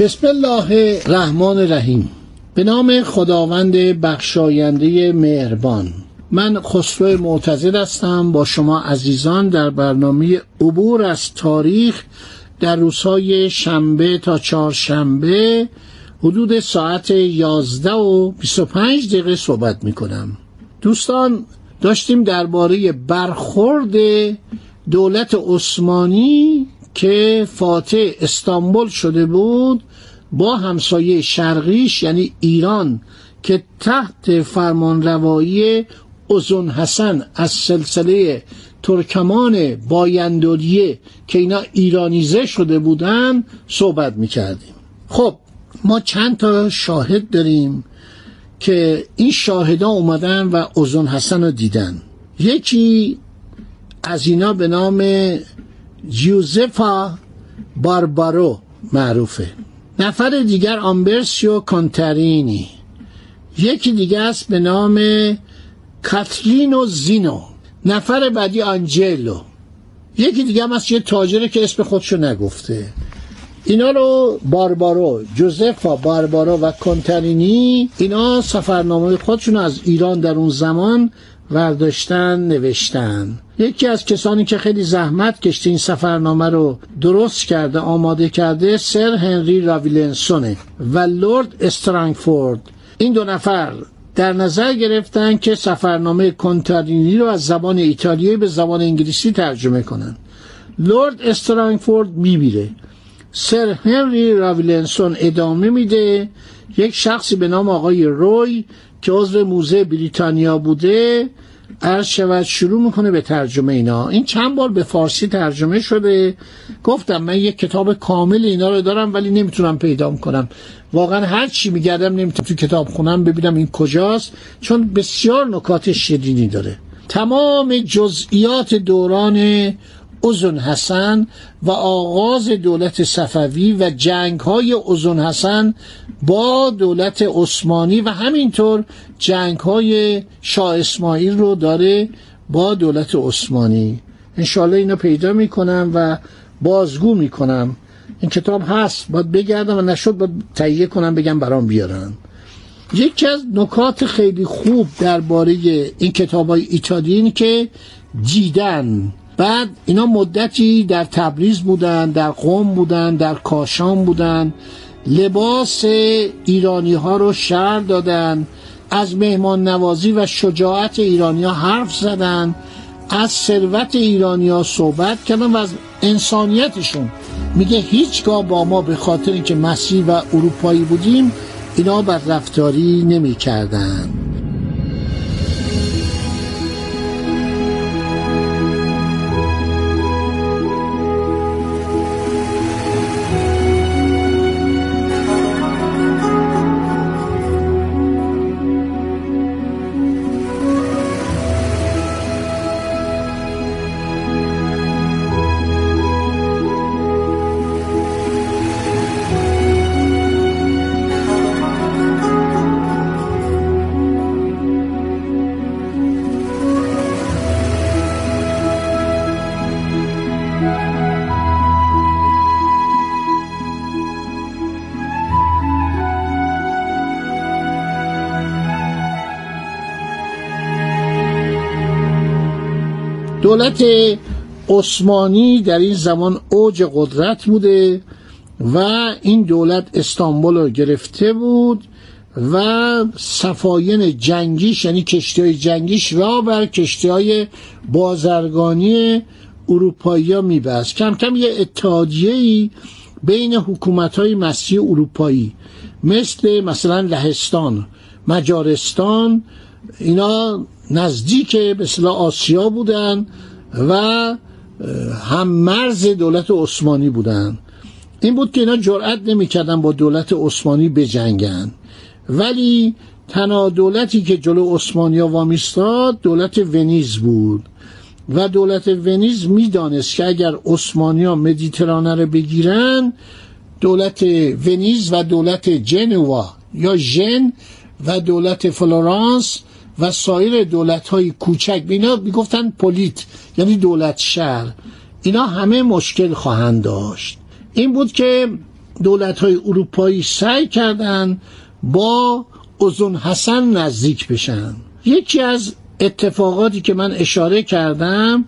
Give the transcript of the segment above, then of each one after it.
بسم الله الرحمن الرحیم. به نام خداوند بخشاینده مهربان. من خسرو معتزد هستم. با شما عزیزان در برنامه عبور از تاریخ در روزهای شنبه تا چهارشنبه حدود ساعت 11 و 25 دقیقه صحبت می کنم دوستان داشتیم درباره برخورد دولت عثمانی که فاتح استانبول شده بود. با همسایه شرقیش یعنی ایران که تحت فرمانروایی ازون حسن از سلسله ترکمان بایندوریه که اینا ایرانیزه شده بودن صحبت می‌کردیم. خب ما چند تا شاهد داریم که این شاهدا اومدن و ازون حسن رو دیدن. یکی از اینا به نام جوزفا باربارو معروفه. نفر دیگر آمبرسیو کانترینی یکی دیگه است به نام کاتلینو زینو. نفر بعدی آنجلو. یکی دیگه هم هست یه تاجره که اسم خودشو نگفته. اینا رو باربارو جوزفا باربارو و کنترینی اینا سفرنامه خودشون از ایران در اون زمان ورداشتن نوشتن. یکی از کسانی که خیلی زحمت کشته این سفرنامه رو درست کرده آماده کرده سر هنری راویلنسونه و لورد استرانگفورد. این دو نفر در نظر گرفتن که سفرنامه کنترینی رو از زبان ایتالیایی به زبان انگلیسی ترجمه کنن. لورد استرانگفورد میبیره. سر هنری راویلنسون ادامه میده. یک شخصی به نام آقای روی که عضو موزه بریتانیا بوده عرض شود شروع می‌کنه به ترجمه اینا. این چند بار به فارسی ترجمه شده. گفتم من یک کتاب کامل اینا رو دارم ولی نمی‌تونم پیدا کنم. واقعا هر چی میگردم نمی‌تونم تو کتاب خونم ببینم این کجاست چون بسیار نکات شیرینی داره. تمام جزئیات دوران ازون حسن و آغاز دولت صفوی و جنگ های ازون حسن با دولت عثمانی و همینطور جنگ های شاه اسماعیل رو داره با دولت عثمانی. انشالله اینو پیدا می‌کنم و بازگو می‌کنم. این کتاب هست باید بگردم و نشد باید تهیه کنم بگم برام بیارن. یکی از نکات خیلی خوب درباره این کتاب های که دیدن. بعد اینا مدتی در تبریز بودن در قوم بودن در کاشان بودن. لباس ایرانی ها رو شر دادن. از مهمان نوازی و شجاعت ایرانی ها حرف زدن. از ثروت ایرانی ها صحبت کردن و از انسانیتشون. میگه هیچگاه با ما به خاطر که مسیح و اروپایی بودیم اینا بر رفتاری نمی کردن. دولت عثمانی در این زمان اوج قدرت بوده و این دولت استانبول رو گرفته بود و صفاین جنگیش یعنی کشتی های جنگیش را بر کشتی های بازرگانی اروپایی ها میبست. کم کم یه اتحادیه بین حکومت های مسیح اروپایی مثل مثلا لهستان مجارستان اینا نزدیک به آسیا بودن و هم مرز دولت عثمانی بودن. این بود که اینا جرأت نمی‌کردن با دولت عثمانی بجنگن. ولی تنها دولتی که جلو عثمانیا وامیستاد دولت ونیز بود. و دولت ونیز می‌دانست که اگر عثمانیا مدیترانه رو بگیرن دولت ونیز و دولت جنوا یا ژن و دولت فلورانس و سایر دولت های کوچک اینا می‌گفتن پولیت یعنی دولت شهر. اینا همه مشکل خواهند داشت. این بود که دولت های اروپایی سعی کردند با ازون حسن نزدیک بشن. یکی از اتفاقاتی که من اشاره کردم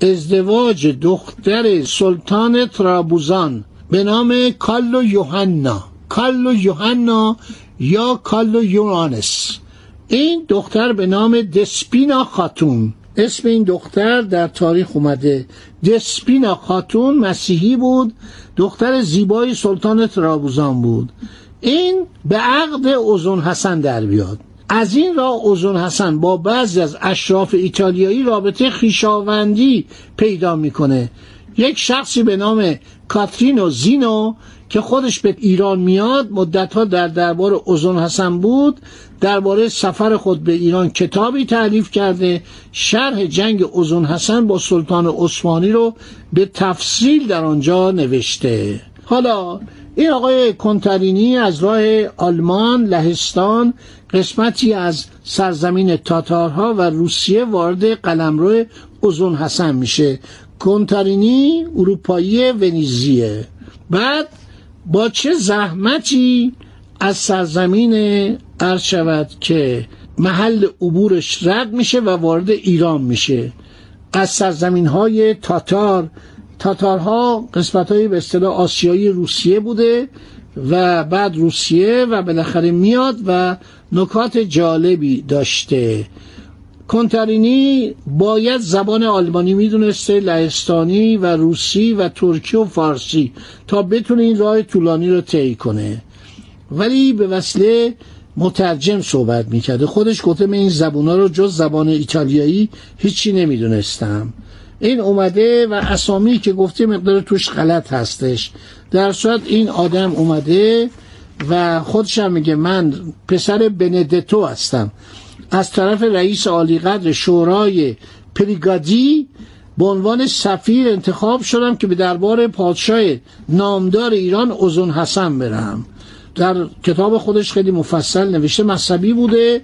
ازدواج دختر سلطان ترابوزان به نام کالو یوحنا کالو یوحنا یا کالو یورانس این دختر به نام دسپینا خاتون. اسم این دختر در تاریخ اومده. دسپینا خاتون مسیحی بود دختر زیبای سلطان ترابوزان بود. این به عقد اوزون حسن در بیاد. از این را اوزون حسن با بعضی از اشراف ایتالیایی رابطه خیشاوندی پیدا می‌کنه. یک شخصی به نام کاترینو زینو که خودش به ایران میاد مدتها در دربار اوزون حسن بود درباره سفر خود به ایران کتابی تعلیف کرده. شرح جنگ اوزون حسن با سلطان عثمانی رو به تفصیل در آنجا نوشته. حالا این آقای کنترینی از راه آلمان لهستان قسمتی از سرزمین تاتارها و روسیه وارد قلمرو اوزون حسن میشه. کنترینی اروپایی ونیزیه. بعد با چه زحمتی از سرزمین عرض شود که محل عبورش رد میشه و وارد ایران میشه. از سرزمین های تاتار تاتارها قسمت های به اصطلاح آسیایی روسیه بوده و بعد روسیه و بالاخره میاد و نکات جالبی داشته. کنترینی باید زبان آلمانی می‌دونسته لهستانی و روسی و ترکی و فارسی تا بتونه این راه طولانی رو طی کنه. ولی به وسیله مترجم صحبت می‌کرده. خودش گفته من این زبونا رو جز زبان ایتالیایی هیچی نمی‌دونستم. این اومده و اسامی که گفته مقدار توش غلط هستش. در صورت این آدم اومده و خودش هم میگه من پسر بندتو هستم. از طرف رئیس عالیقدر شورای پریگادی به عنوان سفیر انتخاب شدم که به دربار پادشاه نامدار ایران اوزون حسن برم. در کتاب خودش خیلی مفصل نوشته مذهبی بوده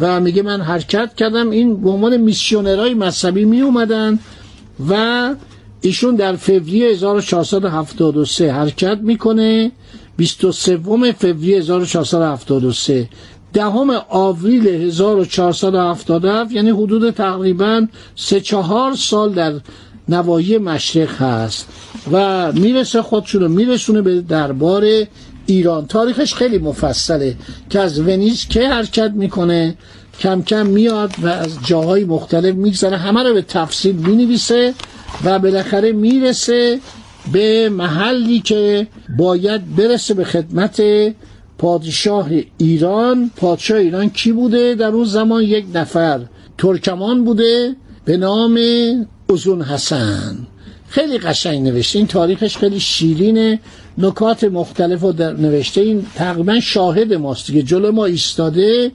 و میگه من حرکت کردم. این به عنوان میسیونرهای مذهبی می اومدن و ایشون در فوریه 1473 حرکت می‌کنه. 23 فوریه 1473 دهم آوریل 1477 یعنی حدود تقریبا سه چهار سال در نواحی مشرق هست و می‌رسه خودشون رو میرسونه به دربار ایران. تاریخش خیلی مفصله که از ونیز که حرکت می‌کنه؟ کم کم میاد و از جاهای مختلف میگذره. همه رو به تفصیل می‌نویسه و بالاخره می‌رسه به محلی که باید برسه به خدمت پادشاه ایران پادشاه ایران کی بوده؟ در اون زمان یک نفر ترکمان بوده به نام ازون حسن. خیلی قشنگ نوشته. این تاریخش خیلی شیرینه. نکات مختلف رو در نوشته. این تقریبا شاهد ماست که جلو ما ایستاده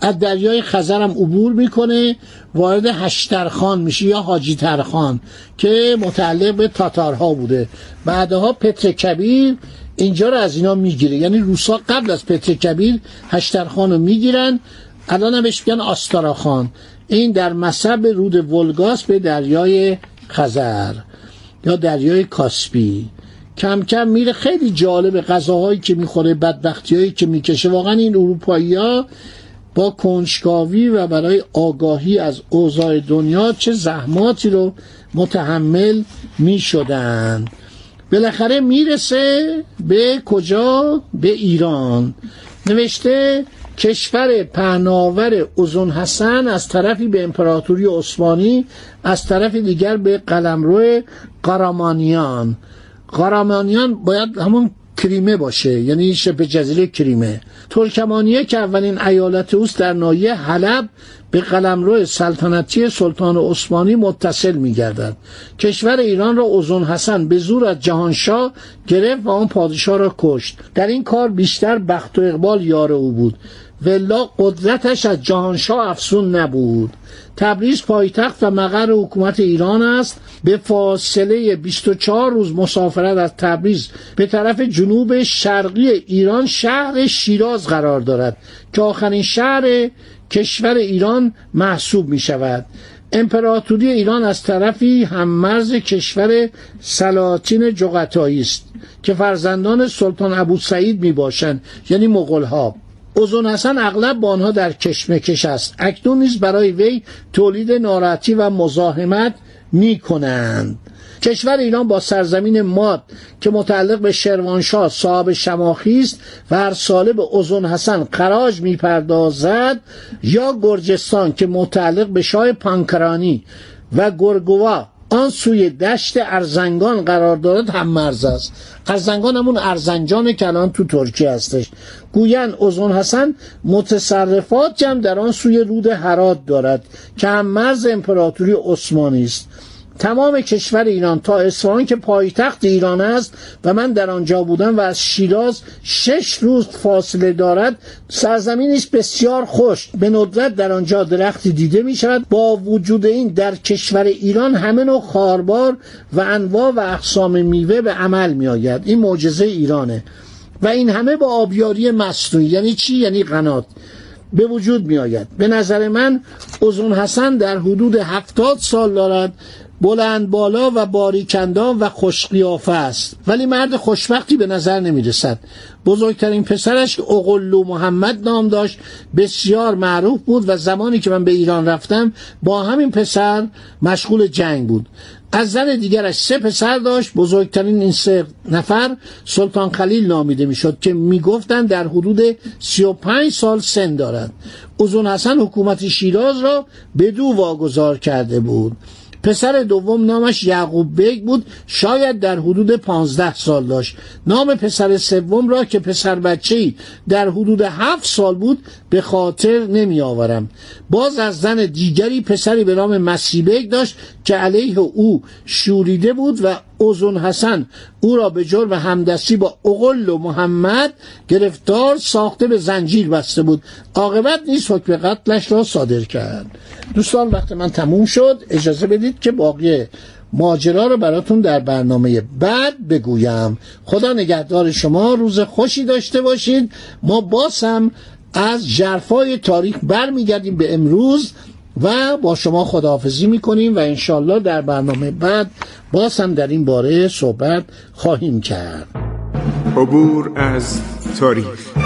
از دریای خزرم عبور می‌کنه وارد هشترخان میشه یا حاجی ترخان که متعلق به تاتارها بوده. بعدها پتر کبیر اینجا رو از اینا می‌گیره. یعنی روسا قبل از پتر کبیر هشترخان رو می‌گیرن. الان هم بهش آستاراخان این در مصب رود ولگاس به دریای خزر یا دریای کاسپی. کم کم میره. خیلی جالب غذاهایی که می‌خوره بدبختی که می‌کشه. واقعا این اروپایی ها با کنجکاوی و برای آگاهی از اوضاع دنیا چه زحماتی رو متحمل می‌شدن. بالاخره می‌رسه به کجا؟ به ایران. نوشته کشور پهناور اوزون حسن از طرفی به امپراتوری عثمانی از طرف دیگر به قلمرو قرامانیان. قرامانیان باید همون کریمه باشه یعنی شبه جزیره کریمه. ترکمانیه که اولین ایالت اوست در ناحیه حلب به قلمرو سلطنتی سلطان عثمانی متصل می گردد. کشور ایران را اوزون حسن به زور از جهانشاه گرفت و آن پادشاه را کشت. در این کار بیشتر بخت و اقبال یار او بود. ولا قدرتش از جهانشاه افسون نبود. تبریز پایتخت و مقر حکومت ایران است. به فاصله 24 روز مسافرت از تبریز. به طرف جنوب شرقی ایران شهر شیراز قرار دارد. که آخرین شهر کشور ایران محسوب می شود امپراتوری ایران از طرفی هم مرز کشور سلاطین جغتایی است که فرزندان سلطان ابو سعید می باشند یعنی مغول ها اوزون حسن اغلب با آنها در کشمکش است. اکنون نیز برای وی تولید ناراحتی و مزاحمت می کنند کشور ایران با سرزمین ماد که متعلق به شروانشاه صاحب شماخی است و هر ساله به اوزون حسن خراج می‌پردازد یا گرجستان که متعلق به شاه پانکرانی و گرگوا آن سوی دشت ارزنگان قرار دارد هم مرز است. ارزنگان همون ارزنجان که تو ترکیه هستش. گویند اوزون حسن متصرفات هم در آن سوی رود هرات دارد که هم مرز امپراتوری عثمانی است. تمام کشور ایران تا اصفهان که پایتخت ایران است و من در آنجا بودم و از شیراز شش روز فاصله دارد سرزمینی است بسیار خوش به ندرت در آنجا درختی دیده می شود با وجود این در کشور ایران همه نوع خاربار و انواع و اقسام میوه به عمل می آید این معجزه ایرانه. و این همه با آبیاری مصنوعی یعنی چی؟ یعنی قنات. به وجود می آید به نظر من اوزون حسن در حدود هفتاد سال دارد بلند بالا و باریکندان و خوشقیافه است. ولی مرد خوشبختی به نظر نمی رسد بزرگترین پسرش که اقلو محمد نام داشت بسیار معروف بود و زمانی که من به ایران رفتم با همین پسر مشغول جنگ بود. از زن دیگرش سه پسر داشت بزرگترین این سه نفر سلطان خلیل نامیده می‌شد که می‌گفتند در حدود 35 سال سن دارد. اوزون حسن حکومت شیراز را به دو واگذار کرده بود. پسر دوم نامش یعقوب بیگ بود شاید در حدود پانزده سال داشت. نام پسر سوم را که پسر بچه در حدود هفت سال بود به خاطر نمی آورم. باز از زن دیگری پسری به نام مسیبک داشت که علیه او شوریده بود و اوزون حسن. او را به جرم همدستی با اقل و محمد گرفتار ساخته به زنجیر بسته بود. عاقبت نیز حکم قتلش را صادر کرد. دوستان وقت من تموم شد. اجازه بدید که باقی ماجرا رو براتون در برنامه بعد بگویم. خدا نگهدار شما. روز خوشی داشته باشید. ما باز هم از جرفای تاریخ برمیگردیم به امروز. و با شما خداحافظی می‌کنیم و انشالله در برنامه بعد باز هم در این باره صحبت خواهیم کرد. عبور از تاریخ.